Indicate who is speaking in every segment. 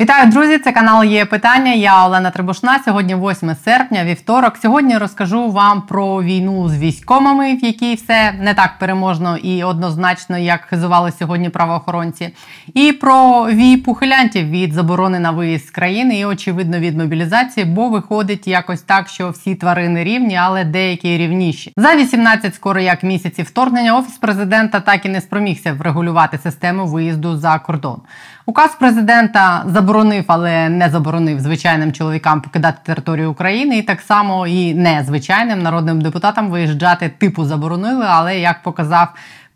Speaker 1: Вітаю, друзі! Це канал є питання. Я Олена Трибушна. Сьогодні 8 серпня, вівторок. Сьогодні розкажу вам про війну з військомами, в якій все не так переможно і однозначно, як хизували сьогодні правоохоронці, і про віп ухилянтів від заборони на виїзд з країни і очевидно від мобілізації, бо виходить якось так, що всі тварини рівні, але деякі рівніші. За 18 скоро як місяців вторгнення офіс президента так і не спромігся врегулювати систему виїзду за кордон. Указ президента заборонив, але не заборонив звичайним чоловікам покидати територію України, і так само і незвичайним народним депутатам виїжджати типу заборонили, але як показав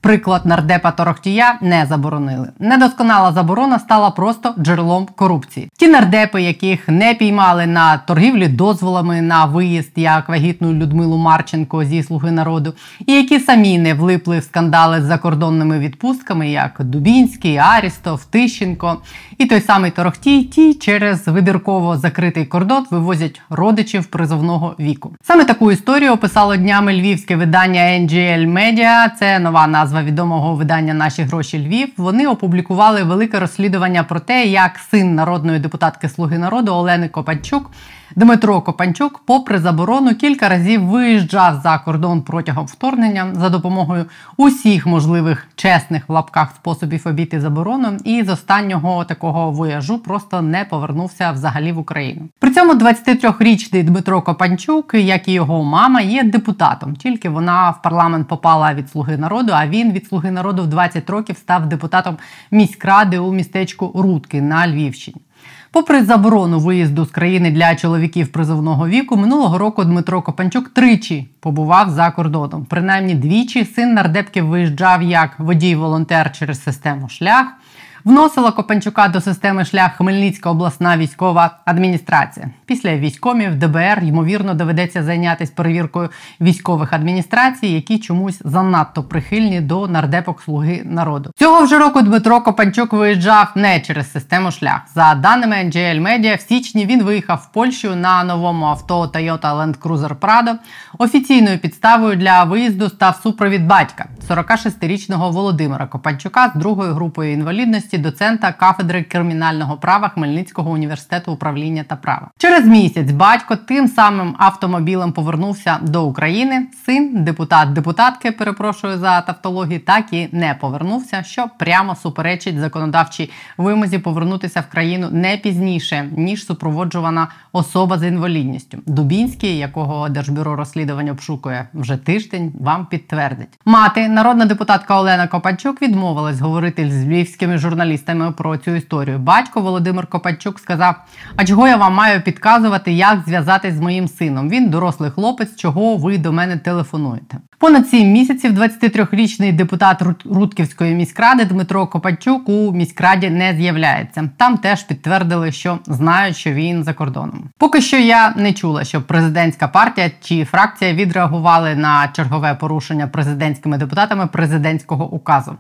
Speaker 1: Приклад нардепа Торохтія не заборонили. Недосконала заборона стала просто джерелом корупції. Ті нардепи, яких не піймали на торгівлі дозволами на виїзд, як вагітну Людмилу Марченко зі слуги народу, і які самі не влипли в скандали з закордонними відпустками, як Дубінський, Арістов, Тищенко і той самий Торохтій, ті через вибірково закритий кордон вивозять родичів призовного віку. Саме таку історію описало днями львівське видання NGL Media. Це нова назва назва відомого видання Наші гроші Львів. Вони опублікували велике розслідування про те, як син народної депутатки Слуги народу Олени Копанчук Дмитро Копанчук, попри заборону, кілька разів виїжджав за кордон протягом вторгнення за допомогою усіх можливих чесних в лапках способів обійти заборону, і з останнього такого вояжу просто не повернувся взагалі в Україну. При цьому 23-річний Дмитро Копанчук, як і його мама, є депутатом. Тільки вона в парламент попала від слуги народу. А він від слуги народу в 20 років став депутатом міськради у містечку Рудки на Львівщині. Попри заборону виїзду з країни для чоловіків призовного віку, минулого року Дмитро Копанчук тричі побував за кордоном. Принаймні двічі син нардепки виїжджав як водій-волонтер через систему шлях вносила Копанчука до системи шлях Хмельницька обласна військова адміністрація. Після військомів ДБР ймовірно доведеться зайнятися перевіркою військових адміністрацій, які чомусь занадто прихильні до нардепок слуги народу. Цього вже року Дмитро Копанчук виїжджав не через систему шлях. За даними NGL Media, в січні він виїхав в Польщу на новому авто Toyota Land Cruiser Prado. Офіційною підставою для виїзду став супровід батька 46-річного Володимира Копанчука з другою групою інвалідності якості доцента кафедри кримінального права Хмельницького університету управління та права. Через місяць батько тим самим автомобілем повернувся до України. Син, депутат депутатки, перепрошую за тавтологію, так і не повернувся, що прямо суперечить законодавчій вимозі повернутися в країну не пізніше ніж супроводжувана особа з інвалідністю. Дубінський, якого держбюро розслідування обшукує вже тиждень, вам підтвердить. Мати народна депутатка Олена Копанчук відмовилась говорити з львівськими журналістами журналістами про цю історію. Батько Володимир Копачук сказав: А чого я вам маю підказувати, як зв'язатись з моїм сином? Він дорослий хлопець, чого ви до мене телефонуєте? Понад сім місяців 23-річний депутат Рудківської міськради Дмитро Копачук у міськраді не з'являється. Там теж підтвердили, що знають, що він за кордоном. Поки що я не чула, що президентська партія чи фракція відреагували на чергове порушення президентськими депутатами президентського указу.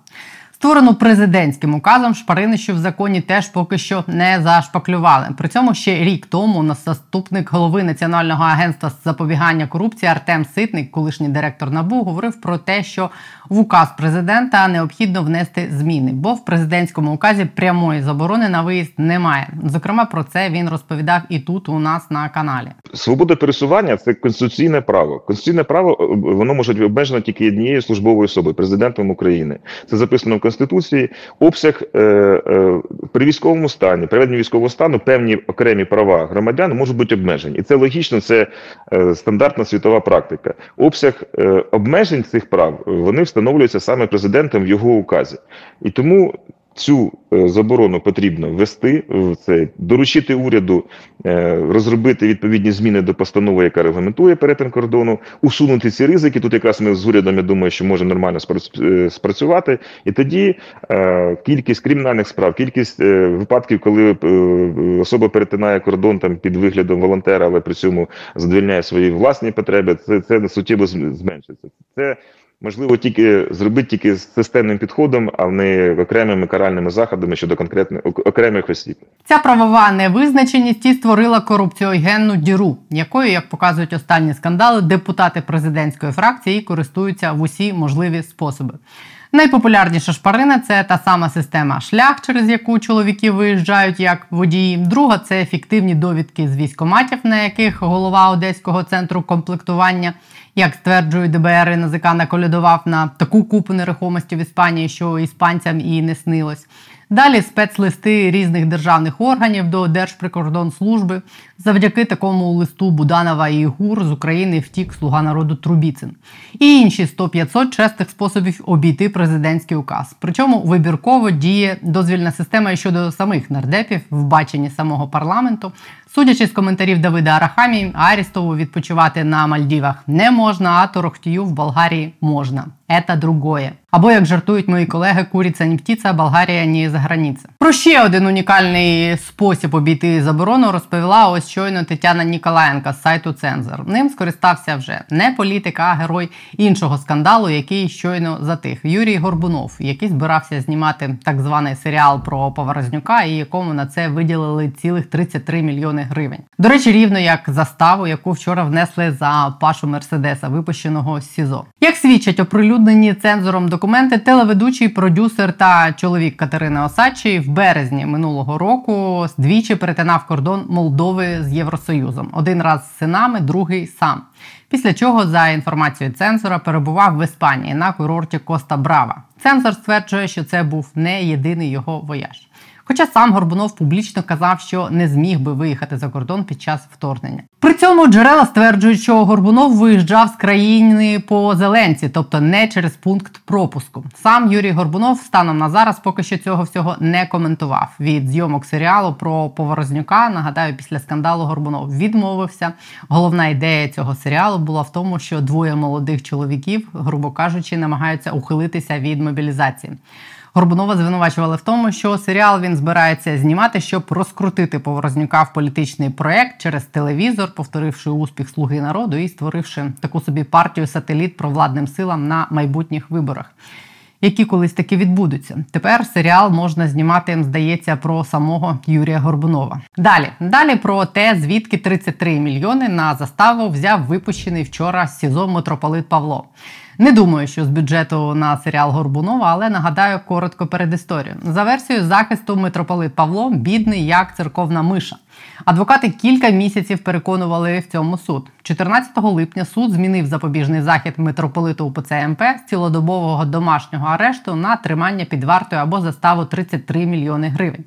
Speaker 1: Створену президентським указом шпаринищу в законі теж поки що не зашпаклювали. При цьому ще рік тому заступник голови національного агентства з запобігання корупції Артем Ситник, колишній директор набу, говорив про те, що в указ президента необхідно внести зміни, бо в президентському указі прямої заборони на виїзд немає. Зокрема, про це він розповідав і тут у нас на каналі.
Speaker 2: Свобода пересування це конституційне право. Конституційне право е, воно може бути обмежено тільки однією службовою особою президентом України. Це записано в конституції. Обсяг е, е, при військовому стані, приведенні військового стану, певні окремі права громадян можуть бути обмежені, і це логічно. Це е, стандартна світова практика. Обсяг обмежень цих прав вони встановлюються саме президентом в його указі, і тому цю е, заборону потрібно ввести в це, доручити уряду е, розробити відповідні зміни до постанови, яка регламентує перетин кордону, усунути ці ризики. Тут якраз ми з урядом я думаю, що може нормально е, спрацювати, і тоді кількість кримінальних справ, кількість випадків, коли особа перетинає кордон там під виглядом волонтера, але при цьому задовільняє свої власні потреби, це це суттєво зменшиться. Це можливо тільки зробити тільки з системним підходом, а не окремими каральними заходами щодо конкретних окремих осіб.
Speaker 1: Ця правова невизначеність і створила корупціогенну діру, якою, як показують останні скандали, депутати президентської фракції користуються в усі можливі способи. Найпопулярніша шпарина це та сама система шлях, через яку чоловіки виїжджають як водії. Друга це фіктивні довідки з військоматів, на яких голова Одеського центру комплектування, як стверджують ДБР і НАЗК, наколядував на таку купу нерухомості в Іспанії, що іспанцям і не снилось. Далі спецлисти різних державних органів до Держприкордонслужби. Завдяки такому листу Буданова і ГУР з України втік слуга народу Трубіцин. І інші 100-500 чесних способів обійти президентський указ. Причому вибірково діє дозвільна система щодо самих нардепів в баченні самого парламенту. Судячи з коментарів Давида Арахамі, Арістову відпочивати на Мальдівах не можна, а Торохтію в Болгарії можна. Ета другое. Або як жартують мої колеги, куриця не птиця, Болгарія не за границя. Про ще один унікальний спосіб обійти заборону розповіла ось щойно Тетяна Ніколаєнка з сайту Цензор. Ним скористався вже не політик, а герой іншого скандалу, який щойно затих. Юрій Горбунов, який збирався знімати так званий серіал про Поворознюка, і якому на це виділили цілих 33 мільйони гривень. До речі, рівно як заставу, яку вчора внесли за пашу Мерседеса, випущеного з СІЗО. Як свідчать оприлюднені цензором документи, телеведучий продюсер та чоловік Катерини Осадчої в березні минулого року двічі перетинав кордон Молдови з Євросоюзом. Один раз з синами, другий сам. Після чого, за інформацією цензора, перебував в Іспанії на курорті Коста Брава. Цензор стверджує, що це був не єдиний його вояж. Хоча сам Горбунов публічно казав, що не зміг би виїхати за кордон під час вторгнення. При цьому джерела стверджують, що Горбунов виїжджав з країни по зеленці, тобто не через пункт пропуску. Сам Юрій Горбунов станом на зараз поки що цього всього не коментував. Від зйомок серіалу про Поворознюка, нагадаю, після скандалу Горбунов відмовився. Головна ідея цього серіалу була в тому, що двоє молодих чоловіків, грубо кажучи, намагаються ухилитися від мобілізації. Горбунова звинувачували в тому, що серіал він збирається знімати, щоб розкрутити Поворознюка в політичний проект через телевізор, повторивши успіх Слуги народу і створивши таку собі партію сателіт провладним силам на майбутніх виборах. Які колись таки відбудуться. Тепер серіал можна знімати, здається, про самого Юрія Горбунова. Далі, далі про те, звідки 33 мільйони на заставу взяв випущений вчора СІЗО митрополит Павло. Не думаю, що з бюджету на серіал Горбунова, але нагадаю коротко перед історією. За версією захисту митрополит Павло бідний як церковна миша. Адвокати кілька місяців переконували в цьому суд. 14 липня суд змінив запобіжний захід митрополиту УПЦ МП з цілодобового домашнього арешту на тримання під вартою або заставу 33 мільйони гривень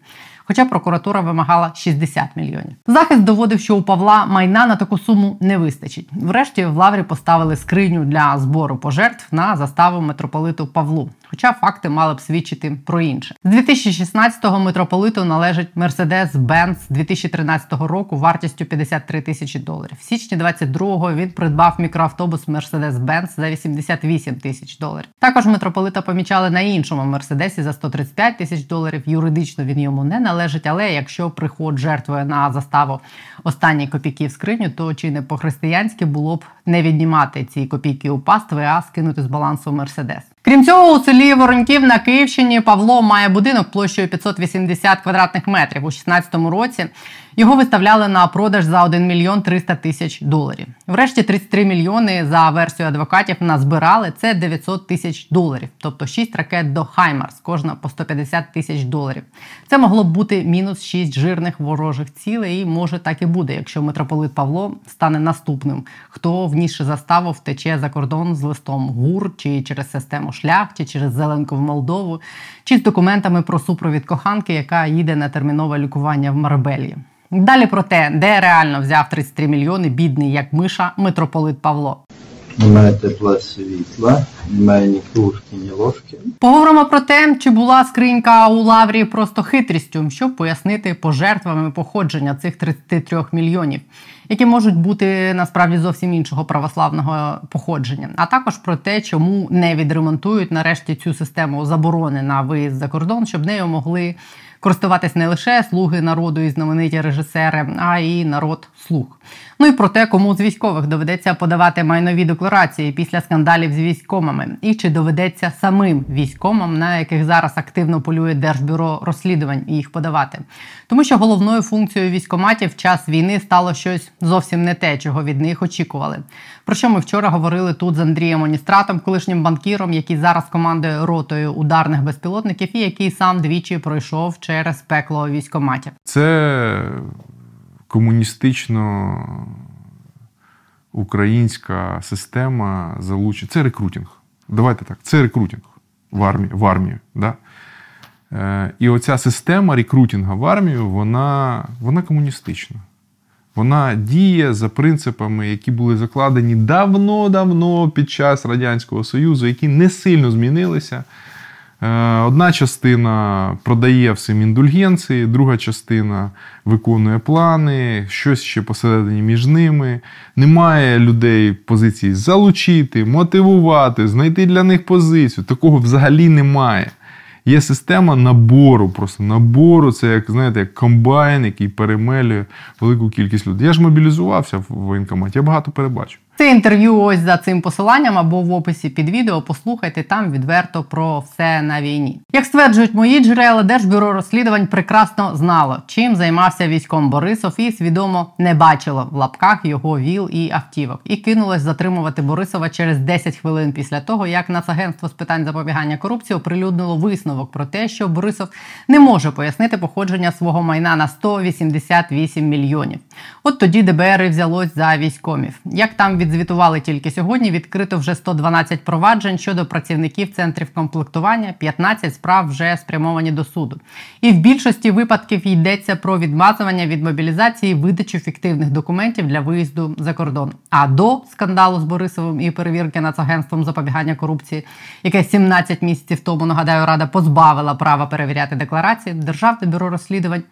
Speaker 1: хоча прокуратура вимагала 60 мільйонів. Захист доводив, що у Павла майна на таку суму не вистачить. Врешті в лаврі поставили скриню для збору пожертв на заставу митрополиту Павлу. Хоча факти мали б свідчити про інше. З 2016-го митрополиту належить Mercedes-Benz 2013 року вартістю 53 тисячі доларів. В січні 22-го він придбав мікроавтобус Mercedes-Benz за 88 тисяч доларів. Також митрополита помічали на іншому мерседесі за 135 тисяч доларів. Юридично він йому не належить, але якщо приход жертвує на заставу останні копійки в скриню, то чи не по-християнськи було б не віднімати ці копійки у пастви, а скинути з балансу Мерседес. Крім цього, у селі Вороньків на Київщині Павло має будинок площею 580 квадратних метрів у 2016 році. Його виставляли на продаж за 1 мільйон 300 тисяч доларів. Врешті 33 мільйони за версією адвокатів назбирали. Це 900 тисяч доларів, тобто 6 ракет до Хаймарс, кожна по 150 тисяч доларів. Це могло б бути мінус 6 жирних ворожих цілей. І може так і буде, якщо митрополит Павло стане наступним, хто внісши заставу втече за кордон з листом ГУР чи через систему шлях, чи через зеленку в Молдову, чи з документами про супровід коханки, яка їде на термінове лікування в Марбелі. Далі про те, де реально взяв 33 мільйони, бідний як миша, митрополит Павло.
Speaker 3: Немає тепла світла, немає ні кружки, ні ложки.
Speaker 1: Поговоримо про те, чи була скринька у лаврі просто хитрістю, щоб пояснити пожертвами походження цих 33 мільйонів, які можуть бути насправді зовсім іншого православного походження. А також про те, чому не відремонтують нарешті цю систему заборони на виїзд за кордон, щоб нею могли користуватись не лише слуги народу і знамениті режисери, а й народ слуг. Ну і про те, кому з військових доведеться подавати майнові декларації після скандалів з військомами, і чи доведеться самим військомам, на яких зараз активно полює держбюро розслідувань, їх подавати, тому що головною функцією військоматів в час війни стало щось зовсім не те, чого від них очікували. Про що ми вчора говорили тут з Андрієм Оністратом, колишнім банкіром, який зараз командує ротою ударних безпілотників, і який сам двічі пройшов через пекло військоматів.
Speaker 4: Це комуністично українська система залучення. Це рекрутинг. Давайте так, це рекрутинг в армії. В армію, да? Е, І оця система рекрутингу в армію, вона, вона комуністична. Вона діє за принципами, які були закладені давно-давно під час Радянського Союзу, які не сильно змінилися. Е, одна частина продає всім індульгенції, друга частина виконує плани, щось ще посередині між ними. Немає людей позиції залучити, мотивувати, знайти для них позицію. Такого взагалі немає. Є система набору, просто набору. Це як знаєте, як комбайн, який перемелює велику кількість людей. Я ж мобілізувався в воєнкоматі, я багато перебачив.
Speaker 1: Це інтерв'ю ось за цим посиланням або в описі під відео. Послухайте там відверто про все на війні. Як стверджують мої джерела, Держбюро розслідувань прекрасно знало, чим займався військом Борисов, і свідомо не бачило в лапках його віл і автівок, і кинулось затримувати Борисова через 10 хвилин після того, як Нацагентство з питань запобігання корупції оприлюднило висновок про те, що Борисов не може пояснити походження свого майна на 188 мільйонів. От тоді ДБР і взялось за військомів. Як там від відзвітували тільки сьогодні. Відкрито вже 112 проваджень щодо працівників центрів комплектування, 15 справ вже спрямовані до суду. І в більшості випадків йдеться про відмазування від мобілізації, видачу фіктивних документів для виїзду за кордон. А до скандалу з Борисовим і перевірки Нацагентством запобігання корупції, яке 17 місяців тому нагадаю, рада позбавила права перевіряти декларації, державне бюро розслідувань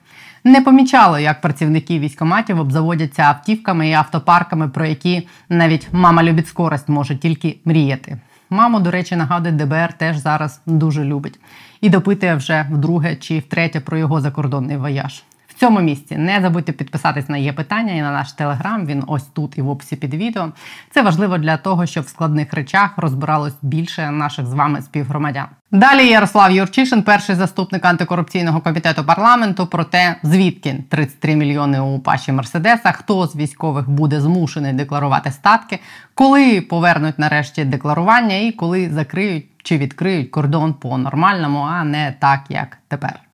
Speaker 1: не помічало, як працівники військоматів обзаводяться автівками і автопарками, про які навіть мама любить скорость може тільки мріяти. Маму, до речі, нагадує ДБР теж зараз дуже любить і допитує вже вдруге чи втретє про його закордонний вояж цьому місці. Не забудьте підписатись на є питання і на наш телеграм. Він ось тут і в описі під відео. Це важливо для того, щоб в складних речах розбиралось більше наших з вами співгромадян. Далі Ярослав Юрчишин, перший заступник антикорупційного комітету парламенту, про те, звідки 33 мільйони у паші Мерседеса, хто з військових буде змушений декларувати статки, коли повернуть нарешті декларування і коли закриють чи відкриють кордон по нормальному, а не так як тепер.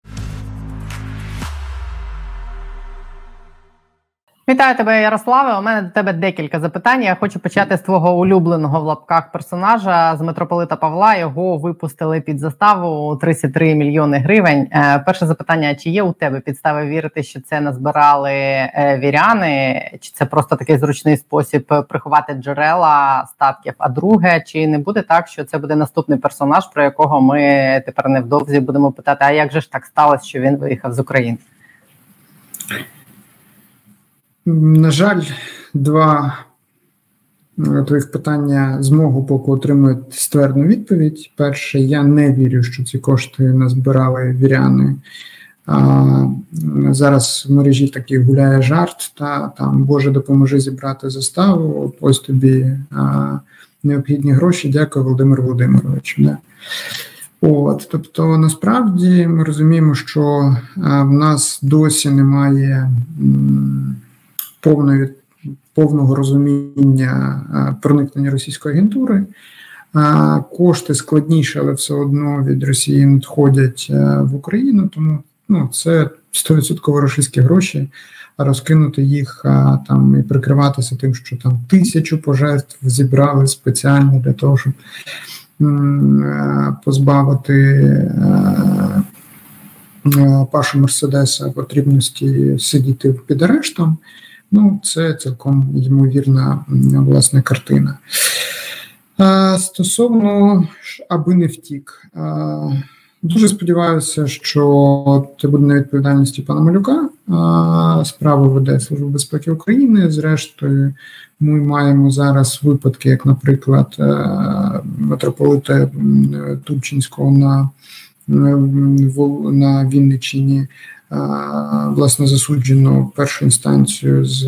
Speaker 1: Вітаю тебе, Ярославе. У мене до тебе декілька запитань. Я хочу почати з твого улюбленого в лапках персонажа з митрополита Павла. Його випустили під заставу 33 мільйони гривень. Е, перше запитання: чи є у тебе підстави вірити, що це назбирали е, віряни, чи це просто такий зручний спосіб приховати джерела статків? А друге, чи не буде так, що це буде наступний персонаж, про якого ми тепер невдовзі будемо питати? А як же ж так сталося, що він виїхав з України?
Speaker 5: На жаль, два е, твоїх питання з мого боку отримують ствердну відповідь. Перше, я не вірю, що ці кошти назбирали віряни. А, Зараз в мережі такий гуляє жарт, та там Боже допоможи зібрати заставу. Ось тобі а, необхідні гроші. Дякую, Володимир Володимирович. Да? От, тобто, насправді ми розуміємо, що а, в нас досі немає. М- повної повного розуміння проникнення російської агентури. Кошти складніше, але все одно від Росії надходять в Україну, тому ну, це 100% російські гроші, а розкинути їх там і прикриватися тим, що там тисячу пожертв зібрали спеціально для того, щоб позбавити Пашу Мерседеса потрібності сидіти під арештом. Ну, це цілком ймовірна власне картина. Стосовно аби не втік, дуже сподіваюся, що це буде на відповідальності пана Малюка. Справу веде Служба безпеки України. Зрештою, ми маємо зараз випадки, як, наприклад, митрополита Тубчинського на на Вінниччині власне засуджено першу інстанцію з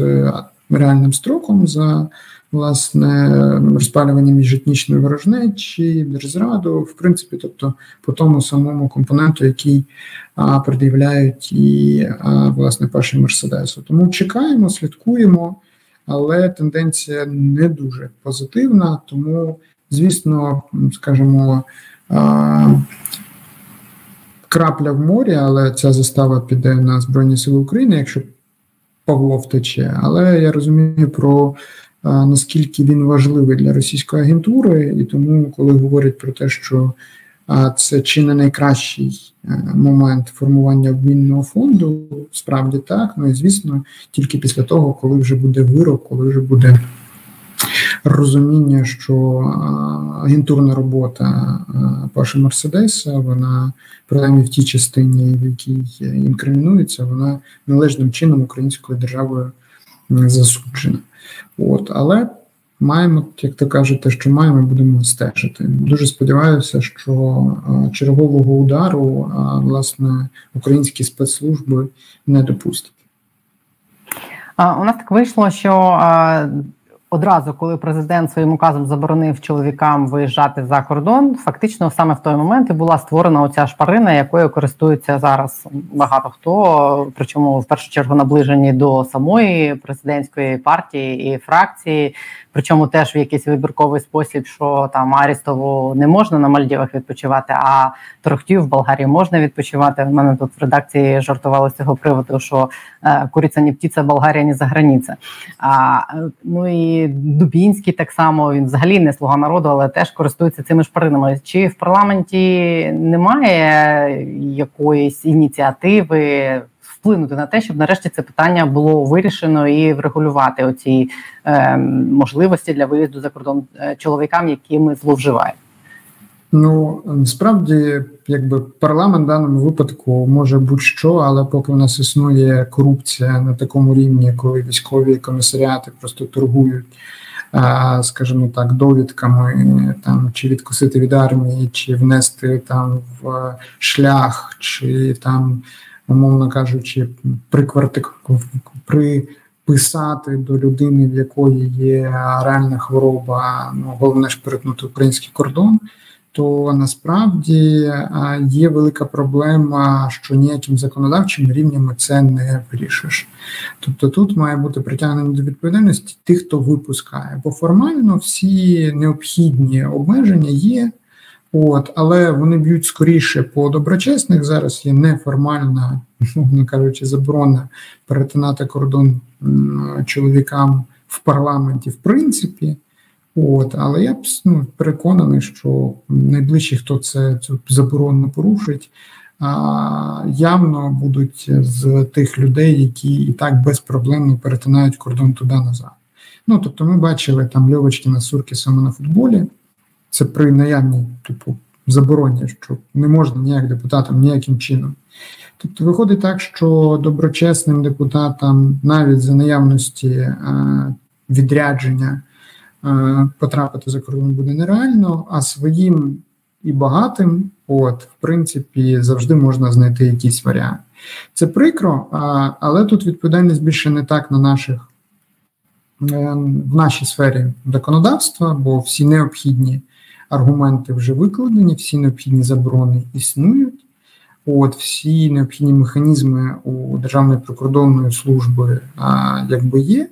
Speaker 5: реальним строком за власне розпалювання міжетнічної ворожнечі, держзраду, в принципі, тобто по тому самому компоненту, який а, пред'являють і а, власне перший Мерседесу. Тому чекаємо, слідкуємо, але тенденція не дуже позитивна. Тому, звісно, скажімо, крапля в морі, але ця застава піде на Збройні Сили України, якщо Павло втече. Але я розумію про наскільки він важливий для російської агентури, і тому, коли говорять про те, що це чи не найкращий е, момент формування обмінного фонду, справді так. Ну і звісно, тільки після того, коли вже буде вирок, коли вже буде розуміння, що агентурна робота Паші Мерседеса, вона принаймні в тій частині, в якій інкримінується, вона належним чином українською державою засуджена. От, Але маємо, як то кажете, що маємо, будемо стежити. Дуже сподіваюся, що чергового удару власне українські спецслужби не допустять.
Speaker 1: У нас так вийшло, що одразу, коли президент своїм указом заборонив чоловікам виїжджати за кордон, фактично саме в той момент і була створена оця шпарина, якою користуються зараз багато хто, причому в першу чергу наближені до самої президентської партії і фракції. Причому теж в якийсь вибірковий спосіб, що там Арістову не можна на Мальдівах відпочивати, а Торохтів в Болгарії можна відпочивати. У мене тут в редакції жартували з цього приводу, що е, куриця не птиця, Болгарія не за границя. А, Ну і Дубінський так само він взагалі не слуга народу, але теж користується цими шпаринами. Чи в парламенті немає якоїсь ініціативи? Вплинути на те, щоб нарешті це питання було вирішено і врегулювати оці е, можливості для виїзду за кордон е, чоловікам, якими зловживають.
Speaker 5: Ну насправді, якби парламент в даному випадку може будь-що, але поки в нас існує корупція на такому рівні, коли військові комісаріати просто торгують, скажімо так, довідками там чи відкусити від армії, чи внести там в шлях, чи там умовно кажучи, приписати до людини, в якої є реальна хвороба, ну головне ж перетнути український кордон. То насправді є велика проблема, що ніяким законодавчим рівнями це не вирішиш. Тобто тут має бути притягнено до відповідальності тих, хто випускає, бо формально всі необхідні обмеження є. От, Але вони б'ють скоріше по доброчесних. Зараз є неформальна, не кажучи, заборона перетинати кордон чоловікам в парламенті, в принципі. От, Але я б ну, переконаний, що найближчі, хто це цю заборону порушить, а, явно будуть з тих людей, які і так безпроблемно перетинають кордон туди назад. Ну тобто, ми бачили там Льовочкіна Сурки саме на футболі. Це при наявній типу забороні, що не можна ніяк депутатам ніяким чином. Тобто виходить так, що доброчесним депутатам навіть за наявності е, відрядження е, потрапити за кордон буде нереально, а своїм і багатим, от, в принципі, завжди можна знайти якийсь варіант. Це прикро, але тут відповідальність більше не так на наших е, в нашій сфері законодавства, бо всі необхідні аргументи вже викладені, всі необхідні заборони існують. От всі необхідні механізми у Державної прикордонної служби а, якби є.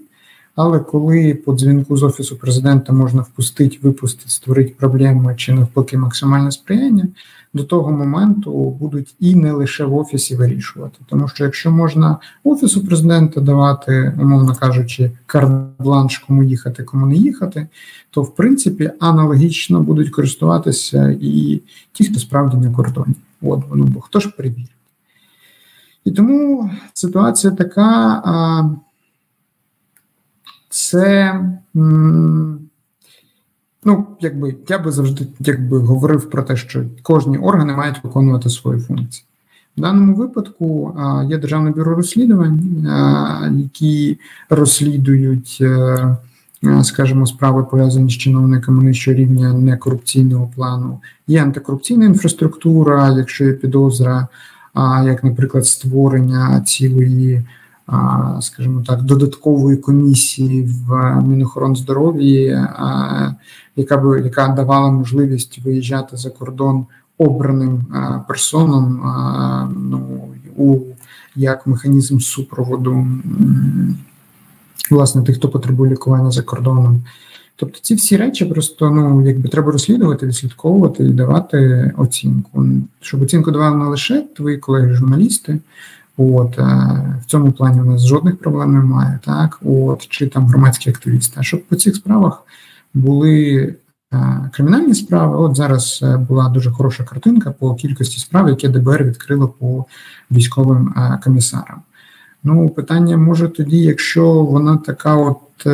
Speaker 5: Але коли по дзвінку з офісу президента можна впустити, випустити, створити проблеми чи навпаки максимальне сприяння, до того моменту будуть і не лише в офісі вирішувати. Тому що якщо можна офісу президента давати, умовно кажучи, карт-бланш, кому їхати, кому не їхати, то в принципі аналогічно будуть користуватися і ті, хто справді на кордоні. От воно, бо хто ж перевірить. І тому ситуація така. Це ну, якби я би завжди якби говорив про те, що кожні органи мають виконувати свої функції. В даному випадку є Державне бюро розслідувань, які розслідують е, скажімо, справи пов'язані з чиновниками нижчого рівня некорупційного плану. Є антикорупційна інфраструктура, якщо є підозра, як, наприклад, створення цілої скажімо так, додаткової комісії в Мінохоронздоров'ї, яка би яка давала можливість виїжджати за кордон обраним персонам ну, у як механізм супроводу власне тих, хто потребує лікування за кордоном. Тобто ці всі речі просто ну якби треба розслідувати, відслідковувати і давати оцінку. Щоб оцінку давали не лише твої колеги-журналісти, От е, в цьому плані у нас жодних проблем немає, так от чи там громадські активісти. А щоб по цих справах були е, кримінальні справи, от зараз е, була дуже хороша картинка по кількості справ, які ДБР відкрило по військовим комісарам. Ну, питання може тоді, якщо вона така, от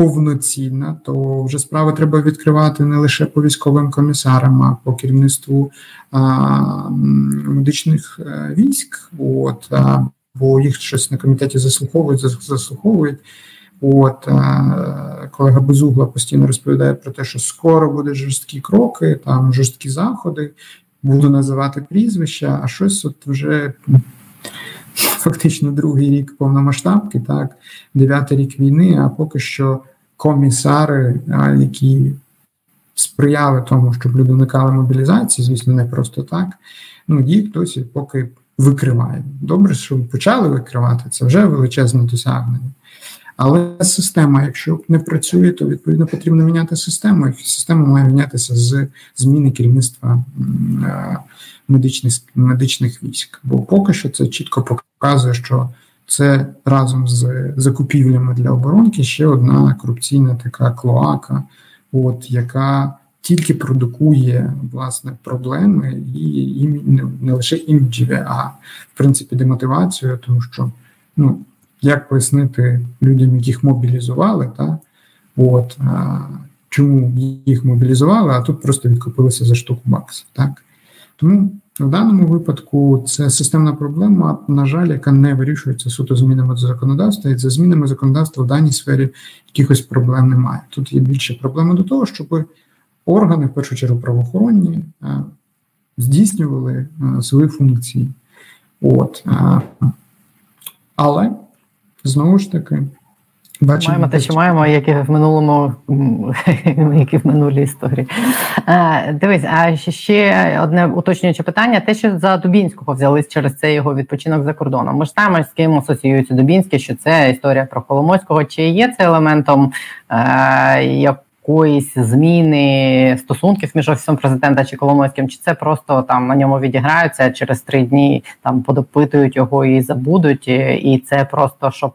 Speaker 5: повноцінна, то вже справи треба відкривати не лише по військовим комісарам, а по керівництву а, медичних е, військ. От а, бо їх щось на комітеті заслуховують, заслуховують. От колега Безугла постійно розповідає про те, що скоро будуть жорсткі кроки, там жорсткі заходи. Буду називати прізвища, а щось от вже фактично другий рік повномасштабки, так, дев'ятий рік війни, а поки що комісари, які сприяли тому, щоб люди уникали мобілізації, звісно, не просто так. Ну, їх досі поки викривають. Добре, що почали викривати, це вже величезне досягнення. Але система, якщо не працює, то відповідно потрібно міняти систему. І система має мінятися з зміни керівництва медичних медичних військ. Бо поки що це чітко показує, що це разом з закупівлями для оборонки ще одна корупційна така клоака, от яка тільки продукує власне проблеми і, і не лише іміджеві, а в принципі демотивацію, тому що ну як пояснити людям, яких мобілізували, та? От а, чому їх мобілізували, а тут просто відкупилися за штуку баксів, так тому в даному випадку це системна проблема, на жаль, яка не вирішується суто змінами до законодавства, і за змінами законодавства в даній сфері якихось проблем немає. Тут є більше проблеми до того, щоб органи, в першу чергу, правоохоронні, е, здійснювали е, свої функції. От. Е, але знову ж таки.
Speaker 1: Бачимо, маємо те, що маємо, як і в минулому, як і в минулій історії. А, Дивись, а ще одне уточнююче питання: те, що за Дубінського взялись через цей його відпочинок за кордоном. Ми ж знаємо, з ким асоціюється Дубінський, що це історія про Коломойського. Чи є це елементом е, якоїсь зміни стосунків між офісом президента чи Коломойським? Чи це просто там на ньому відіграються через три дні, там подопитують його і забудуть, і це просто щоб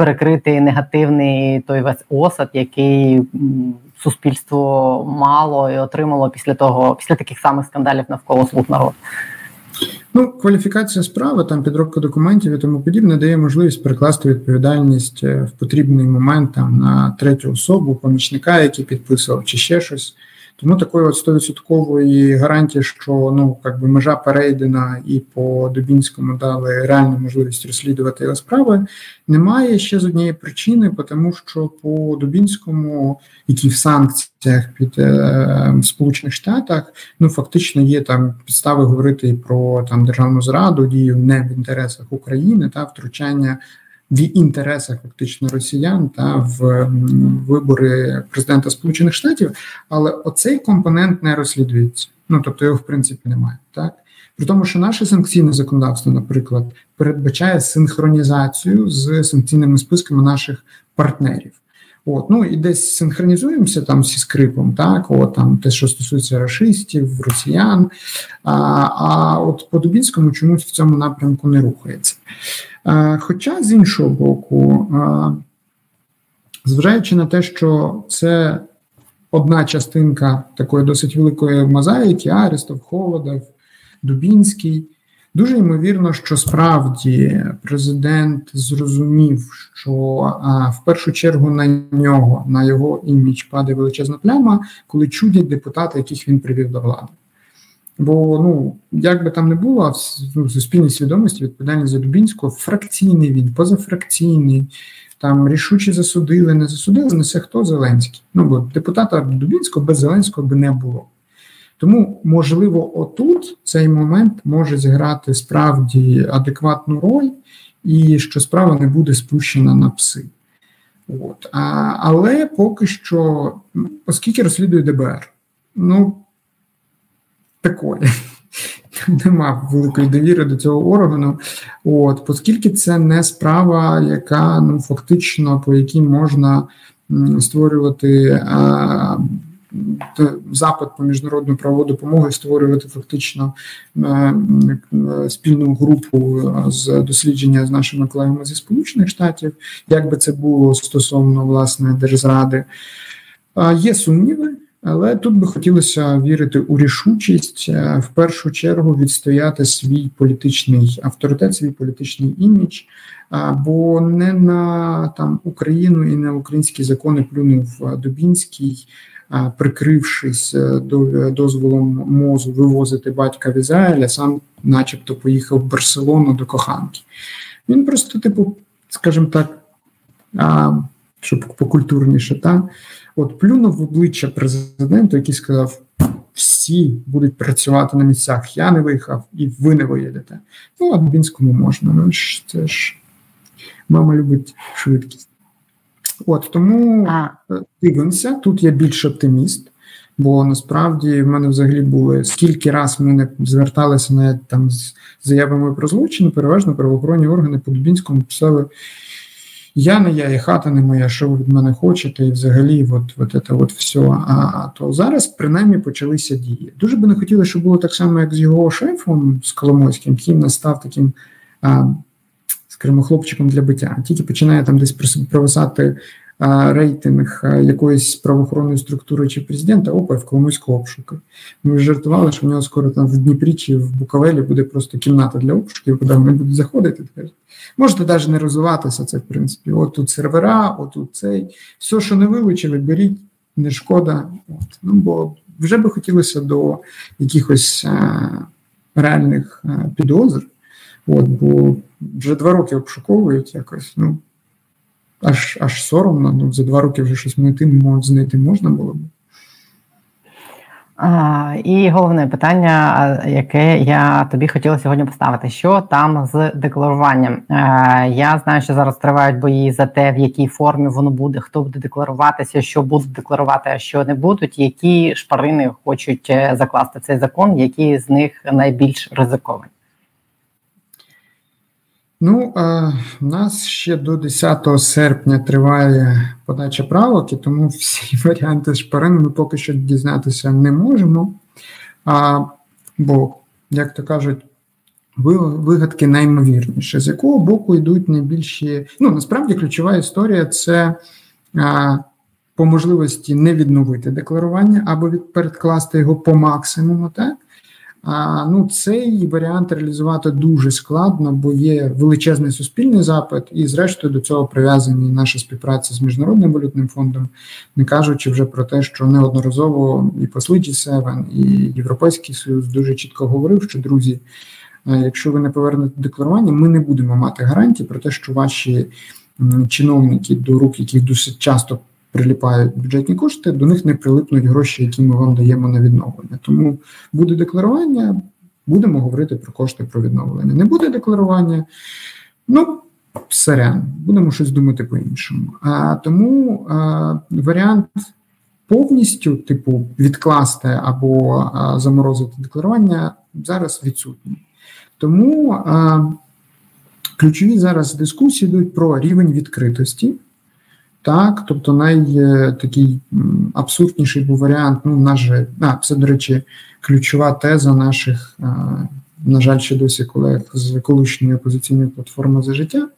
Speaker 1: перекрити негативний той весь осад, який суспільство мало і отримало після того, після таких самих скандалів навколо слуг народу.
Speaker 5: Ну, кваліфікація справи, там підробка документів і тому подібне дає можливість перекласти відповідальність е, в потрібний момент там на третю особу, помічника, який підписував, чи ще щось. Тому такої от стовідсоткової гарантії, що ну якби межа перейдена і по Дубінському дали реальну можливість розслідувати його справи, немає ще з однієї причини, тому що по Дубінському, які в санкціях під е, в Сполучених Штатах, ну фактично є там підстави говорити про там державну зраду, дію не в інтересах України та втручання в інтересах фактично росіян та в вибори президента Сполучених Штатів, але оцей компонент не розслідується. Ну тобто його в принципі немає, так при тому, що наше санкційне законодавство, наприклад, передбачає синхронізацію з санкційними списками наших партнерів. От, ну і десь синхронізуємося там зі скрипом, так, от там те, що стосується расистів, росіян. А а от по Дубінському чомусь в цьому напрямку не рухається. А, Хоча з іншого боку, а, зважаючи на те, що це одна частинка такої досить великої мозаїки, Арестов, Холодов, Дубінський. Дуже ймовірно, що справді президент зрозумів, що а, в першу чергу на нього, на його імідж падає величезна пляма, коли чудять депутати, яких він привів до влади. Бо ну як би там не було, ну, суспільній свідомості відповідальність за Дубінського фракційний він, позафракційний, там рішуче засудили, не засудили, несе хто Зеленський. Ну бо депутата Дубінського без Зеленського би не було. Тому, можливо, отут цей момент може зіграти справді адекватну роль, і що справа не буде спущена на пси. От. А, Але поки що, оскільки розслідує ДБР, ну такої. Нема великої довіри до цього органу, от оскільки це не справа, яка ну фактично по якій можна створювати а, запит по міжнародну правову допомогу створювати фактично спільну групу з дослідження з нашими колегами зі Сполучених Штатів, як би це було стосовно власне держзради, є сумніви. Але тут би хотілося вірити у рішучість е, в першу чергу відстояти свій політичний авторитет, свій політичний імідж, бо не на там Україну і на українські закони плюнув Дубінський, прикрившись е, дозволом мозу вивозити батька в Ізраїль, сам, начебто, поїхав в Барселону до коханки. Він просто, типу, скажімо так, щоб покультурніше, та от плюнув в обличчя президенту, який сказав: всі будуть працювати на місцях. Я не виїхав, і ви не виїдете. Ну, а Дубінському можна. Ну це ж мама любить швидкість. От тому е, дивимося, тут я більш оптиміст. Бо насправді в мене взагалі були скільки раз ми не зверталися на там з заявами про злочин, переважно правоохоронні органи по Дубінському писали я не я, і хата не моя, що ви від мене хочете, і взагалі, от, от це от все. А то зараз принаймні почалися дії. Дуже би не хотілося, щоб було так само, як з його шефом з Коломойським, який настав таким. А, скажімо, хлопчиком для биття. Тільки починає там десь провисати рейтинг якоїсь правоохоронної структури чи президента, опа, в Коломойську обшуки. Ми жартували, що в нього скоро там в Дніпрі чи в Буковелі буде просто кімната для обшуків, куди вони будуть заходити. Можете навіть не розвиватися це, в принципі. От тут сервера, отут цей. Все, що не вилучили, беріть, не шкода. От. Ну, Бо вже би хотілося до якихось а, реальних а, підозр. От, Бо вже два роки обшуковують якось. ну, аж аж соромно. Ну, за два роки вже щось знайти, знайти можна було б.
Speaker 1: І головне питання, яке я тобі хотіла сьогодні поставити: що там з декларуванням? А, я знаю, що зараз тривають бої за те, в якій формі воно буде, хто буде декларуватися, що будуть декларувати, а що не будуть, які шпарини хочуть е, закласти цей закон, які з них найбільш ризиковані.
Speaker 5: Ну, у нас ще до 10 серпня триває подача правок, і тому всі варіанти шпарин ми поки що дізнатися не можемо. А, Бо, як то кажуть, вигадки наймовірніше, з якого боку йдуть найбільші. Ну, насправді ключова історія це а, по можливості не відновити декларування або від, передкласти його по максимуму. так? А, ну, Цей варіант реалізувати дуже складно, бо є величезний суспільний запит, і, зрештою, до цього прив'язані наша співпраця з міжнародним валютним фондом, не кажучи вже про те, що неодноразово і посли G7, і Європейський Союз дуже чітко говорив, що друзі, якщо ви не повернете декларування, ми не будемо мати гарантії про те, що ваші чиновники, до рук яких досить часто приліпають бюджетні кошти, до них не прилипнуть гроші, які ми вам даємо на відновлення. Тому буде декларування, будемо говорити про кошти про відновлення. Не буде декларування, ну сорян, будемо щось думати по-іншому. А тому а, варіант. Повністю, типу, відкласти або а, заморозити декларування зараз відсутній. Тому а, ключові зараз дискусії йдуть про рівень відкритості так, тобто найтакий абсурдніший був варіант. Ну, в нас же, а, це, до речі, ключова теза наших, на жаль, ще досі колег з колишньої опозиційної платформи за життя.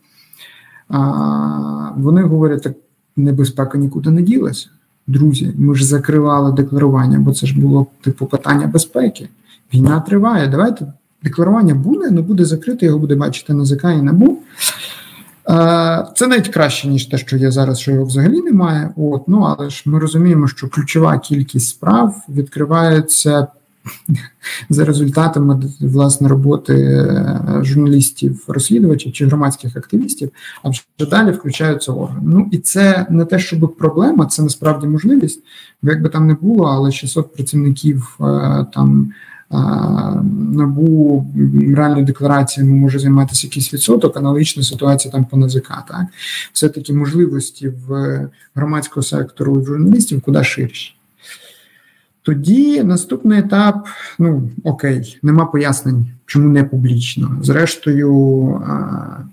Speaker 5: Вони говорять, так небезпека нікуди не ділася. Друзі, ми ж закривали декларування, бо це ж було типу питання безпеки. Війна триває. Давайте декларування буде, не буде закрите, його буде бачити НАЗК і НАБУ. Це навіть краще, ніж те, що є зараз, що його взагалі немає. От, ну але ж ми розуміємо, що ключова кількість справ відкривається за результатами власне роботи е, журналістів-розслідувачів чи громадських активістів, а вже далі включаються органи. Ну і це не те, щоб проблема, це насправді можливість. Бо як би там не було, але 600 працівників е, там. Е, набу реальною деклараціями може займатися якийсь відсоток, аналогічна ситуація там по НАЗК. Так все-таки можливості в громадського сектору журналістів куди ширші. Тоді наступний етап: ну окей, нема пояснень, чому не публічно. Зрештою,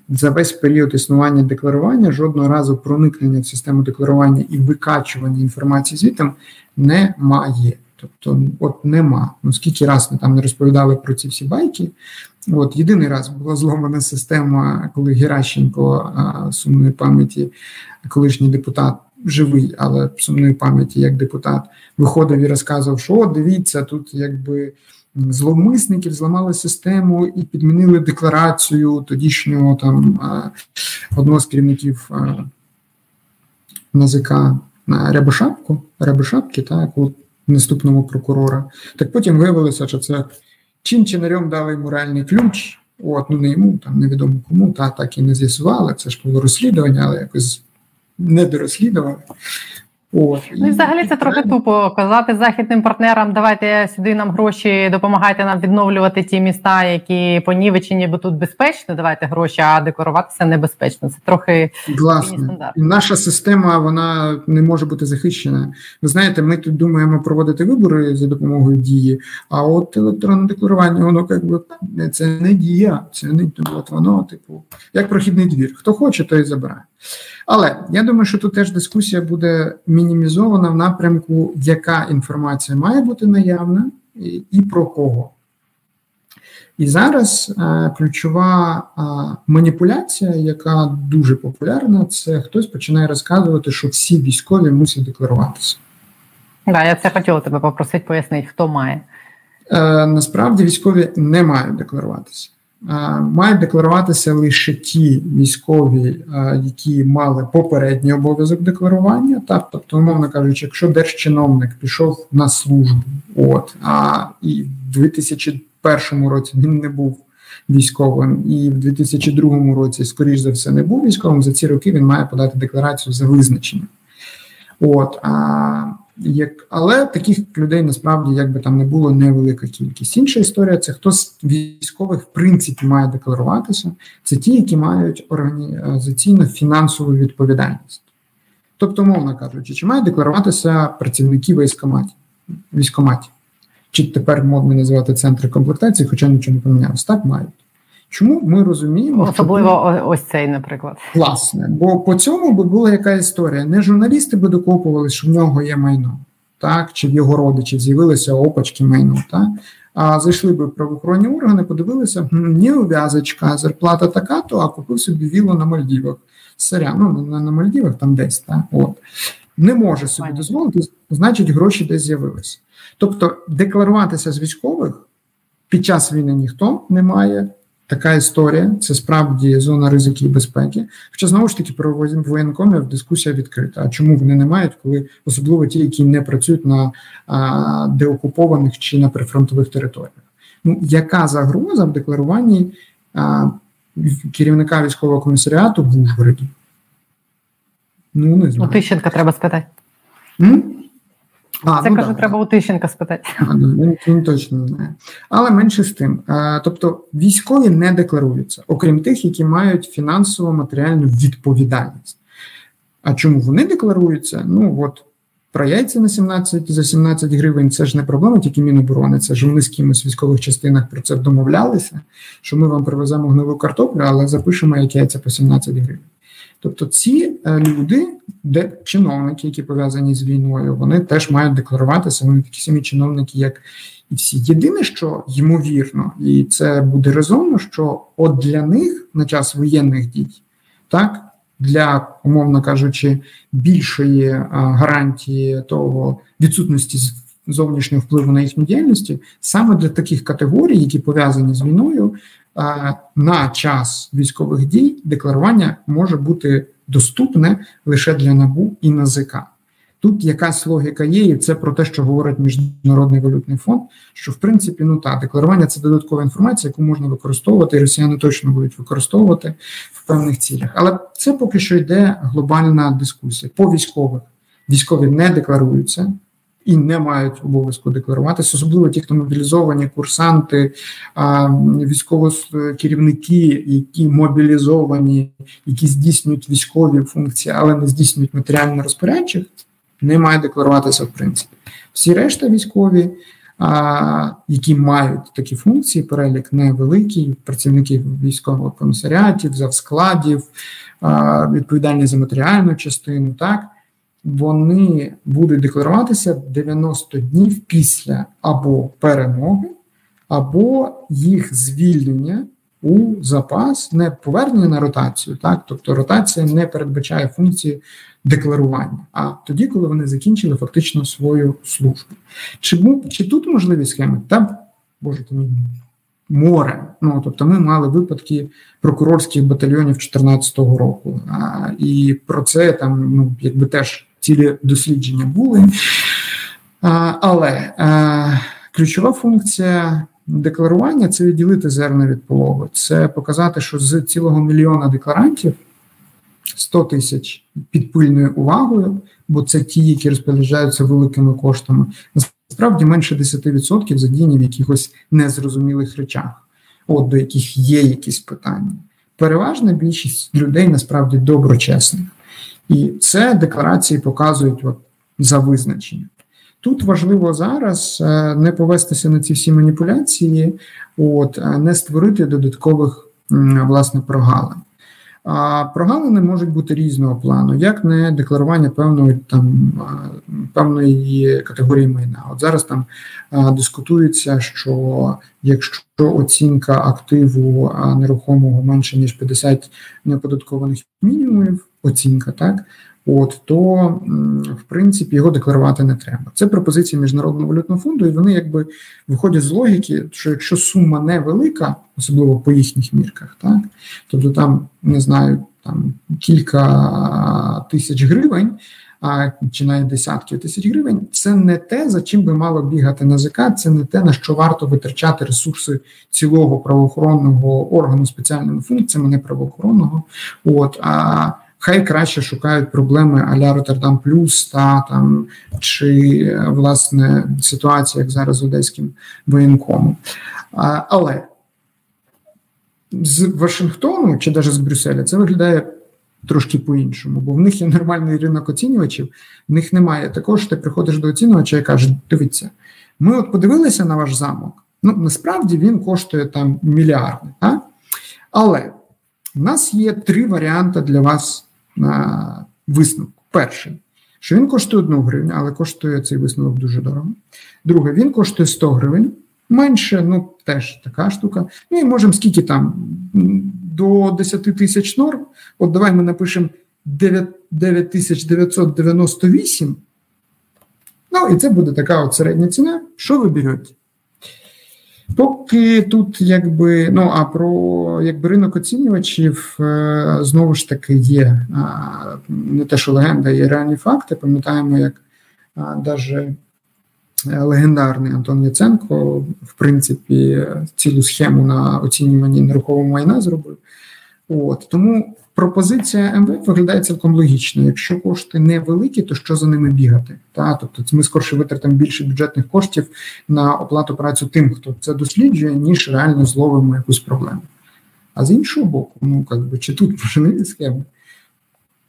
Speaker 5: за весь період існування декларування жодного разу проникнення в систему декларування і викачування інформації звітом немає. Тобто, от нема. Ну скільки раз ми там не розповідали про ці всі байки. От єдиний раз була зломана система, коли Геращенко сумної пам'яті, колишній депутат живий, але сумної пам'яті як депутат, виходив і розказував, що о, дивіться, тут якби зловмисників зламали систему і підмінили декларацію тодішнього там одного з керівників НАЗК на Рябошапку, Рябошапки, так, от наступного прокурора. Так потім виявилося, що це чин чинарем дали йому реальний ключ. От, ну не йому, там невідомо кому, та так і не з'ясували. Це ж було розслідування, але якось не дорозслідували.
Speaker 1: От. Ну і взагалі це трохи тупо казати західним партнерам, давайте сюди нам гроші, допомагайте нам відновлювати ті міста, які понівечені, бо тут безпечно. Давайте гроші, а декларуватися небезпечно. Це трохи
Speaker 5: Власне. наша система вона не може бути захищена. Ви знаєте, ми тут думаємо проводити вибори за допомогою дії. А от електронне декларування, воно якби це не дія, це не от воно, типу, як прохідний двір. Хто хоче, той і забирає. Але я думаю, що тут теж дискусія буде мінімізована в напрямку, яка інформація має бути наявна і, і про кого. І зараз е, ключова е, маніпуляція, яка дуже популярна, це хтось починає розказувати, що всі військові мусять декларуватися.
Speaker 1: Да, я це хотіла тебе попросити пояснити, хто має.
Speaker 5: Е, Насправді військові не мають декларуватися. Мають декларуватися лише ті військові, які мали попередній обов'язок декларування. Так, тобто, умовно кажучи, якщо держчиновник пішов на службу, от а і в 2001 році він не був військовим, і в 2002 році, скоріш за все, не був військовим. За ці роки він має подати декларацію за визначенням. От а як, Але таких людей насправді як би там не було невелика кількість. Інша історія це хто з військових в принципі має декларуватися. Це ті, які мають організаційно фінансову відповідальність. Тобто, мовно кажучи, чи мають декларуватися працівники військоматів, військоматів, чи тепер модно називати центри комплектації, хоча нічого не помінялося. Так мають. Чому ми розуміємо,
Speaker 1: особливо що... ось цей, наприклад,
Speaker 5: власне, бо по цьому би була яка історія. Не журналісти би докопували, що в нього є майно, так чи в його родичів з'явилися опачки майно, так а зайшли би правоохоронні органи, подивилися, ні ув'язочка, зарплата така, то а купив собі віло на Мальдівах. Соря, ну не на Мальдівах, там десь так. От не може собі дозволити, значить, гроші десь з'явилися. Тобто декларуватися з військових під час війни ніхто не має. Така історія, це справді зона ризики і безпеки. Хоча знову ж таки про воєнкомів дискусія відкрита. А чому вони не мають, коли особливо ті, які не працюють на а, деокупованих чи на прифронтових територіях? Ну яка загроза в декларуванні а, керівника військового комісаріату в Ужгороді?
Speaker 1: Ну не знаю. Тищенка треба спитати.
Speaker 5: М?
Speaker 1: А, Це ну, кажу, да, треба у Тищенка спитати.
Speaker 5: А, ну, він точно не знає. Але менше з тим. А, тобто військові не декларуються, окрім тих, які мають фінансово матеріальну відповідальність. А чому вони декларуються? Ну от про яйця на 17 за 17 гривень це ж не проблема, тільки Міноборони, це ж вони з кимось в військових частинах про це домовлялися, що ми вам привеземо гнилу картоплю, але запишемо як яйця по 17 гривень. Тобто ці е, люди, де чиновники, які пов'язані з війною, вони теж мають декларуватися. Вони такі самі чиновники, як і всі. Єдине, що ймовірно, і це буде резонно, що от для них на час воєнних дій, так для умовно кажучи, більшої е, гарантії того відсутності зовнішнього впливу на їхню діяльність, саме для таких категорій, які пов'язані з війною, на час військових дій декларування може бути доступне лише для НАБУ і НАЗК. Тут якась логіка є, і це про те, що говорить Міжнародний валютний фонд. Що в принципі, ну так, декларування це додаткова інформація, яку можна використовувати, і росіяни точно будуть використовувати в певних цілях. Але це поки що йде глобальна дискусія по військових. Військові не декларуються і не мають обов'язку декларуватися, особливо ті, хто мобілізовані, курсанти, військово керівники, які мобілізовані, які здійснюють військові функції, але не здійснюють матеріально розпорядчих, не мають декларуватися в принципі. Всі решта військові. Які мають такі функції, перелік невеликий, працівників військового комісаріатів, завскладів, відповідальні за матеріальну частину, так вони будуть декларуватися 90 днів після або перемоги, або їх звільнення у запас, не повернення на ротацію, так тобто ротація не передбачає функції декларування, а тоді, коли вони закінчили фактично свою службу. Чи чи тут можливі схеми? Та боже мій море. Ну тобто, ми мали випадки прокурорських батальйонів 2014 року, а, і про це там ну якби теж цілі дослідження були. Але ключова функція декларування це відділити зерно від полови. Це показати, що з цілого мільйона декларантів 100 тисяч під пильною увагою, бо це ті, які розпоряджаються великими коштами. Насправді менше 10% задіяні в якихось незрозумілих речах, от до яких є якісь питання. Переважна більшість людей насправді доброчесних. І це декларації показують от, за визначенням. Тут важливо зараз е, не повестися на ці всі маніпуляції, от, не створити додаткових власне прогалин. А прогалини можуть бути різного плану, як не декларування певної там певної категорії майна. От зараз там дискутується, що якщо оцінка активу нерухомого менше ніж 50 неоподаткованих мінімумів, оцінка, так от то в принципі його декларувати не треба. Це пропозиція міжнародного валютного фонду, і вони якби виходять з логіки, що якщо сума невелика, особливо по їхніх мірках, так тобто там не знаю, там кілька тисяч гривень. А чи навіть десятки тисяч гривень, це не те, за чим би мало бігати НАЗК, це не те, на що варто витрачати ресурси цілого правоохоронного органу спеціальними функціями, не правоохоронного. От а хай краще шукають проблеми аля Роттердам Плюс та там чи власне ситуація, як зараз з одеським воєнкомом. А, Але з Вашингтону чи навіть з Брюсселя це виглядає. Трошки по-іншому, бо в них є нормальний ринок оцінювачів, в них немає. Також ти приходиш до оцінювача і кажеш: дивіться, ми от подивилися на ваш замок. Ну насправді він коштує там мільярди. А? Але в нас є три варіанти для вас на висновку. Перший, що він коштує 1 гривню, але коштує цей висновок дуже дорого. Друге, він коштує 100 гривень. Менше, ну теж така штука. Ну і можемо скільки там до 10 тисяч норм. От давай ми напишемо 9998. Ну, і це буде така от середня ціна. Що ви берете? Поки тут якби ну а про якби ринок оцінювачів е, знову ж таки є не те, що легенда, є реальні факти. Пам'ятаємо, як навіть легендарний Антон Яценко, в принципі, цілу схему на оцінюванні нерухомого майна зробив. От тому пропозиція МВФ виглядає цілком логічно. Якщо кошти невеликі, то що за ними бігати? Та тобто ми скорше витратимо більше бюджетних коштів на оплату працю тим, хто це досліджує, ніж реально зловимо якусь проблему. А з іншого боку, ну як би чи тут можливі схеми?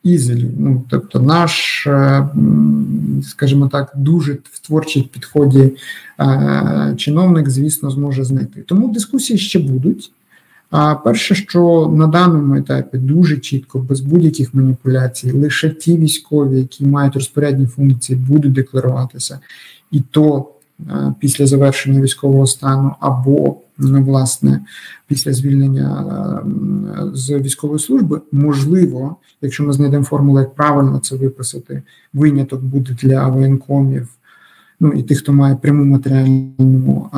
Speaker 5: Ізелі, ну тобто, наш, е, скажімо так, дуже в творчій підході е, чиновник, звісно, зможе знайти. Тому дискусії ще будуть. А перше, що на даному етапі дуже чітко, без будь-яких маніпуляцій, лише ті військові, які мають розпорядні функції, будуть декларуватися, і то е, після завершення військового стану, або власне після звільнення е, з військової служби, можливо, якщо ми знайдемо формулу, як правильно це виписати, виняток буде для воєнкомів, ну і тих, хто має пряму матеріальну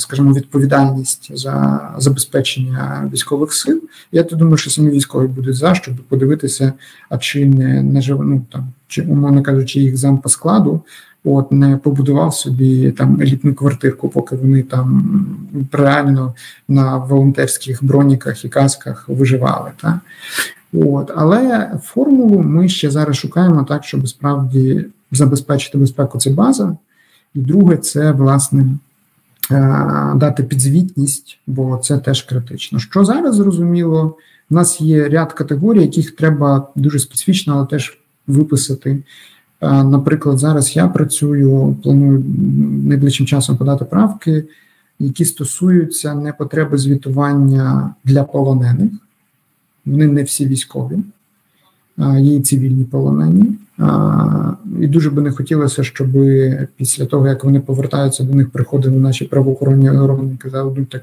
Speaker 5: скажімо, відповідальність за забезпечення військових сил. Я то думаю, що самі військові будуть за щоб подивитися, а чи не не ну, там, чи умовно кажучи, їх зам по складу. От не побудував собі там елітну квартирку, поки вони там реально на волонтерських броніках і касках виживали. Та? От, Але формулу ми ще зараз шукаємо так, щоб справді забезпечити безпеку це база. І друге, це власне дати підзвітність, бо це теж критично. Що зараз зрозуміло, в нас є ряд категорій, яких треба дуже специфічно, але теж виписати. Е, наприклад, зараз я працюю, планую найближчим часом подати правки, які стосуються непотреби звітування для полонених. Вони не всі військові, є і цивільні полонені. І дуже би не хотілося, щоб після того, як вони повертаються до них, приходили наші правоохоронні органи і казали, ну так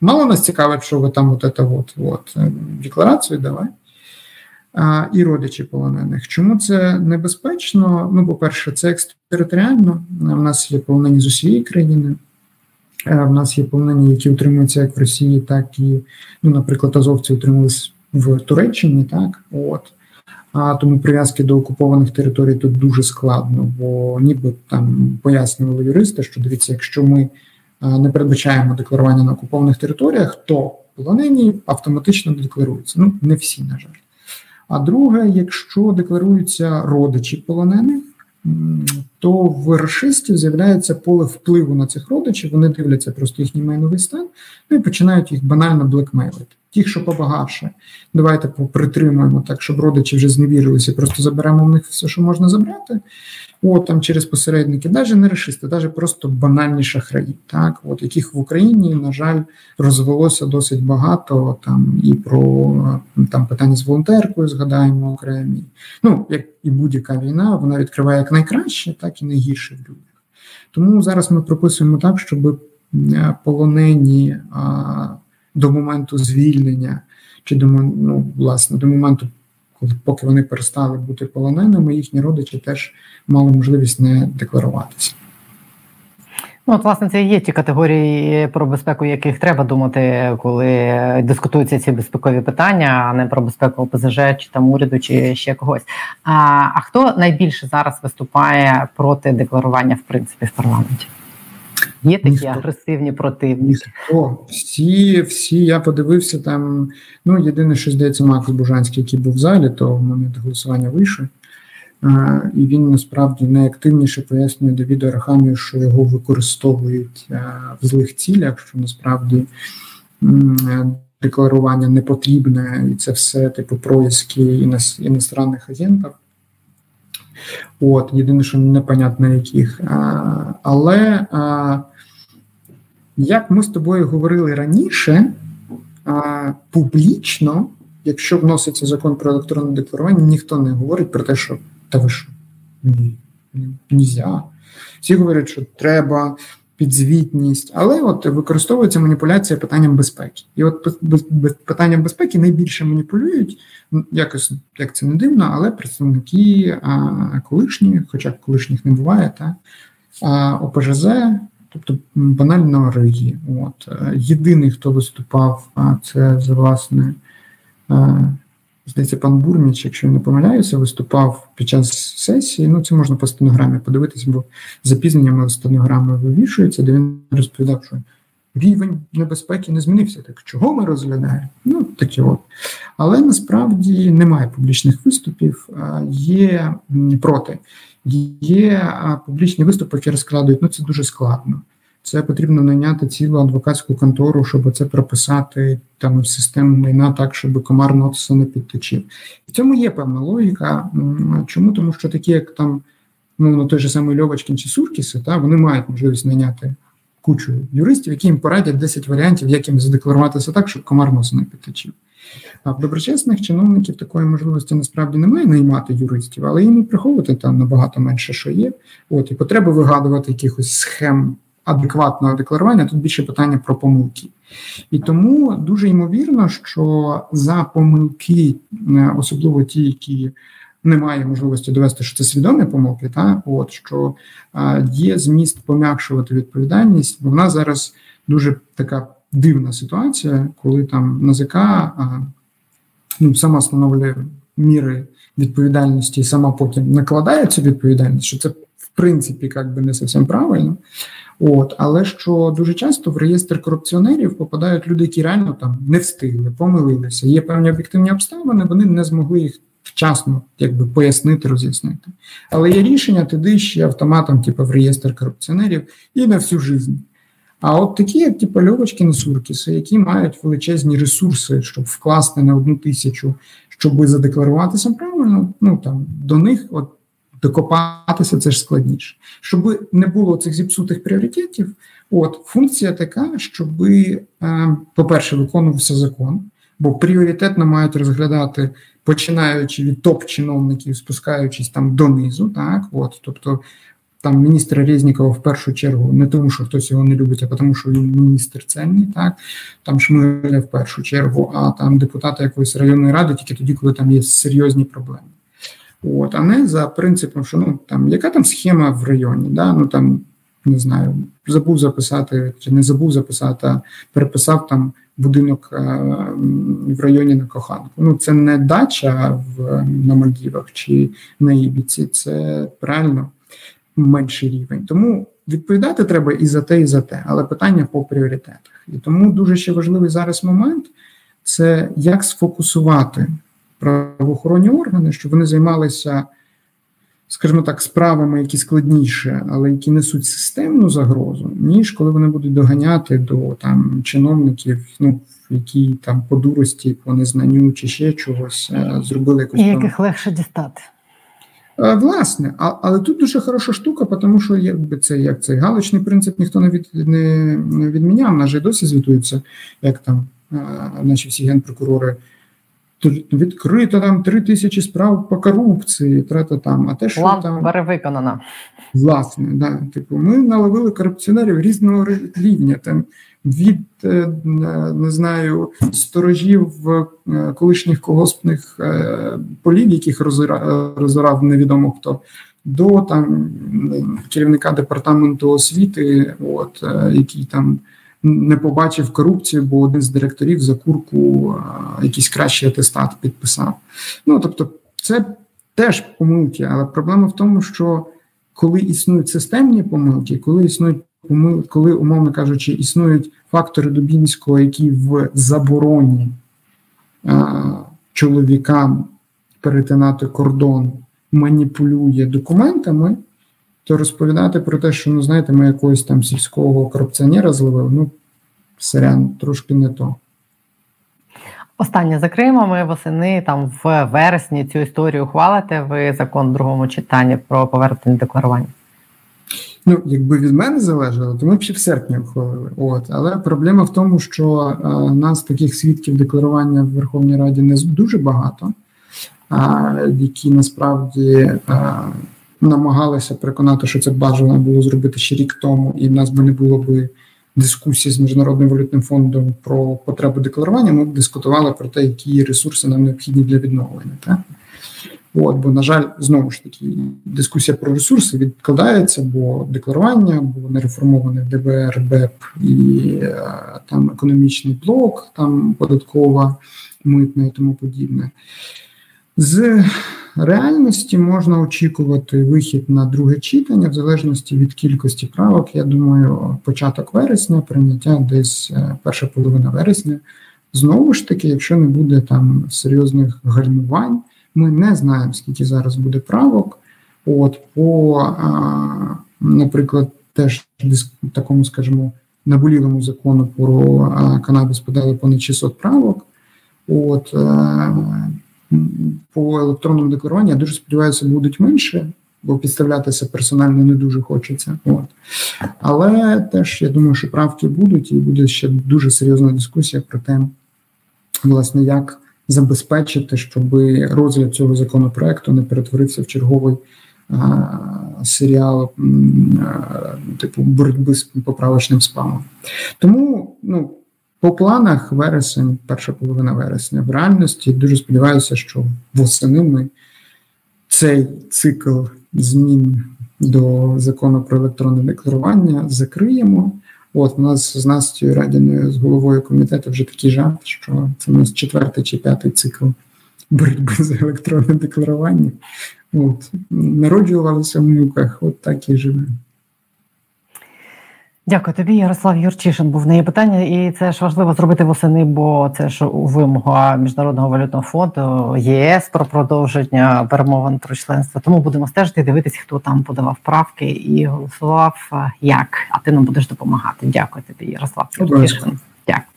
Speaker 5: мало нас цікавить, що ви там от це от, от е, декларацію давай. І родичі полонених. Чому це небезпечно? Ну, по-перше, це екстериторіально. У нас є полонені з усієї країни. Е, нас є полонені, які утримуються як в Росії, так і, ну, наприклад, азовці утримувалися в Туреччині, так от. А тому прив'язки до окупованих територій тут дуже складно, бо ніби там пояснювали юристи, що дивіться, якщо ми не передбачаємо декларування на окупованих територіях, то полонені автоматично декларуються. Ну не всі, на жаль. А друге, якщо декларуються родичі полонених, то в расистів з'являється поле впливу на цих родичів. Вони дивляться просто їхній майновий стан ну і починають їх банально блекмейлити. Ті, що побагатше, давайте притримуємо так, щоб родичі вже зневірилися, просто заберемо в них все, що можна забрати. От там через посередники, навіть не решисти, навіть просто банальні шахраї, так от яких в Україні, на жаль, розвелося досить багато. Там і про там питання з волонтеркою згадаємо окремі. Ну як і будь-яка війна, вона відкриває як найкраще, так і найгірше в людях. Тому зараз ми прописуємо так, щоб е, полонені до моменту звільнення, чи до ну, власне до моменту коли поки вони перестали бути полоненими, їхні родичі теж мали можливість не декларуватися.
Speaker 1: Ну, от, власне, це і є ті категорії, про безпеку, яких треба думати, коли дискутуються ці безпекові питання, а не про безпеку ОПЗЖ, чи там уряду, чи ще когось. А а хто найбільше зараз виступає проти декларування в принципі в парламенті? Є такі Ніхто. агресивні противники?
Speaker 5: Ніхто. Всі, всі, я подивився там. Ну, єдине, що здається, Макс Бужанський, який був в залі, то в момент голосування вийшов. І він насправді найактивніше пояснює Давіду Арахамію, що його використовують в злих цілях, що насправді декларування не потрібне, і це все типу проїзки іностранних агентів. От, єдине, що непонятно яких. А, Але а, як ми з тобою говорили раніше, публічно, якщо вноситься закон про електронне декларування, ніхто не говорить про те, що та ви що? Ні, нельзя. Всі говорять, що треба підзвітність, але от використовується маніпуляція питанням безпеки. І от питанням безпеки найбільше маніпулюють, якось як це не дивно, але представники а, колишні, хоча колишніх не буває, та, а, ОПЖЗ, тобто банально Риги. От. Єдиний, хто виступав, це власне. Здається, пан Бурміч, якщо я не помиляюся, виступав під час сесії. Ну, це можна по стенограмі подивитися, бо запізненнями стенограми вивішується, де він розповідав, що рівень небезпеки не змінився. Так чого ми розглядаємо? Ну, такі от. Але насправді немає публічних виступів, є проти. Є публічні виступи, які розкладують, ну це дуже складно. Це потрібно найняти цілу адвокатську контору, щоб це прописати там в систему майна так, щоб комар нотиса не підточив. В цьому є певна логіка. Чому? Тому що такі, як там ну, на той же самий Льовочкін чи Суркіси, та, вони мають можливість найняти кучу юристів, які їм порадять 10 варіантів, як їм задекларуватися так, щоб комар носа не підточив. А в доброчесних чиновників такої можливості насправді немає наймати юристів, але їм і приховувати там набагато менше, що є. От і потреба вигадувати якихось схем адекватного декларування, тут більше питання про помилки. І тому дуже ймовірно, що за помилки, е, особливо ті, які немає можливості довести, що це свідомі помилки, та от що е, є зміст пом'якшувати відповідальність, бо в нас зараз дуже така дивна ситуація, коли там НАЗК ну, сама встановлює міри відповідальності і сама потім накладає цю відповідальність, що це в принципі як би не зовсім правильно. От, але що дуже часто в реєстр корупціонерів попадають люди, які реально там не встигли, помилилися. Є певні об'єктивні обставини, вони не змогли їх вчасно якби пояснити, роз'яснити. Але є рішення, туди ще автоматом, типу, в реєстр корупціонерів і на всю життя. А от такі, як типу, Льовочкіни Суркіси, які мають величезні ресурси, щоб вкласти на одну тисячу, щоб задекларуватися правильно, ну там до них от докопатися це ж складніше. Щоб не було цих зіпсутих пріоритетів, от функція така, щоб, е, по-перше, виконувався закон, бо пріоритетно мають розглядати, починаючи від топ-чиновників, спускаючись там донизу, так от, тобто там міністра Резнікова в першу чергу не тому, що хтось його не любить, а тому, що він міністр ценний, так там Шмигаля в першу чергу, а там депутати якоїсь районної ради тільки тоді, коли там є серйозні проблеми. От, а не за принципом, що ну там яка там схема в районі, да, ну там не знаю, забув записати чи не забув записати, а переписав там будинок а, в районі на коханку. Ну це не дача в на Мальдівах чи на Ібіці, це правильно менший рівень. Тому відповідати треба і за те, і за те, але питання по пріоритетах. І тому дуже ще важливий зараз момент це як сфокусувати правоохоронні органи, щоб вони займалися, скажімо так, справами, які складніше, але які несуть системну загрозу, ніж коли вони будуть доганяти до там чиновників, ну які там по дурості, по незнанню чи ще чогось е, зробили якусь.
Speaker 1: І яких легше дістати.
Speaker 5: Е, власне, а, але тут дуже хороша штука, тому що якби це як цей галочний принцип ніхто не від не, відміняв. Нас же досі звітується, як там е, наші всі генпрокурори. Відкрито там три тисячі справ по корупції, трата там. А те, що План там
Speaker 1: перевиконано.
Speaker 5: Власне, да. Типу, ми наловили корупціонерів різного рівня. Там від е, не знаю сторожів е, колишніх колгоспних е, полів, яких розорав невідомо хто, до там керівника департаменту освіти, от який там. Не побачив корупцію, бо один з директорів за курку якийсь кращий атестат підписав. Ну тобто, це теж помилки, але проблема в тому, що коли існують системні помилки, коли існують коли, умовно кажучи, існують фактори Дубінського, які в забороні а, чоловікам перетинати кордон маніпулює документами, то розповідати про те, що ну знаєте, ми якогось там сільського корупціонера зловили, ну сорян, трошки не то.
Speaker 1: Останнє закриємо. Ми восени там в вересні цю історію ухвалите. Ви закон в другому читанні про повернення декларування.
Speaker 5: Ну, якби від мене залежало, то ми б ще в серпні ухвалили. От, але проблема в тому, що е, нас таких свідків декларування в Верховній Раді не дуже багато, а, які насправді е, намагалися переконати, що це бажано було зробити ще рік тому, і в нас би не було би дискусії з міжнародним валютним фондом про потребу декларування. Ми б дискутували про те, які ресурси нам необхідні для відновлення. Так? От, Бо, на жаль, знову ж таки, дискусія про ресурси відкладається, бо декларування, бо нереформований ДБР, БЕП і е, там економічний блок, там податкова, митна і тому подібне. З реальності можна очікувати вихід на друге читання, в залежності від кількості правок. Я думаю, початок вересня, прийняття десь е, перша половина вересня. Знову ж таки, якщо не буде там серйозних гальмувань. Ми не знаємо, скільки зараз буде правок. От по, наприклад, теж такому, скажімо, наболілому закону про канабіс подали понад 600 правок. От е, по електронному декларуванню я дуже сподіваюся, будуть менше, бо підставлятися персонально не дуже хочеться. От. Але теж я думаю, що правки будуть, і буде ще дуже серйозна дискусія про те, власне, як забезпечити, щоб розгляд цього законопроекту не перетворився в черговий серіал типу боротьби з поправочним спамом. Тому ну. По планах вересень, перша половина вересня, в реальності дуже сподіваюся, що восени ми цей цикл змін до закону про електронне декларування закриємо. От у нас з Настю Радіною, з головою комітету, вже такий жарт, що це у нас четвертий чи п'ятий цикл боротьби за електронне декларування. От народжувалися в муках, от так і живемо.
Speaker 1: Дякую тобі, Ярослав Юрчишин. Був в неї питання, і це ж важливо зробити восени, бо це ж вимога міжнародного валютного фонду ЄС про продовження перемовин про членство. Тому будемо стежити, дивитися, хто там подавав правки і голосував як. А ти нам будеш допомагати. Дякую тобі, Ярослав Юрчишин. Дякую.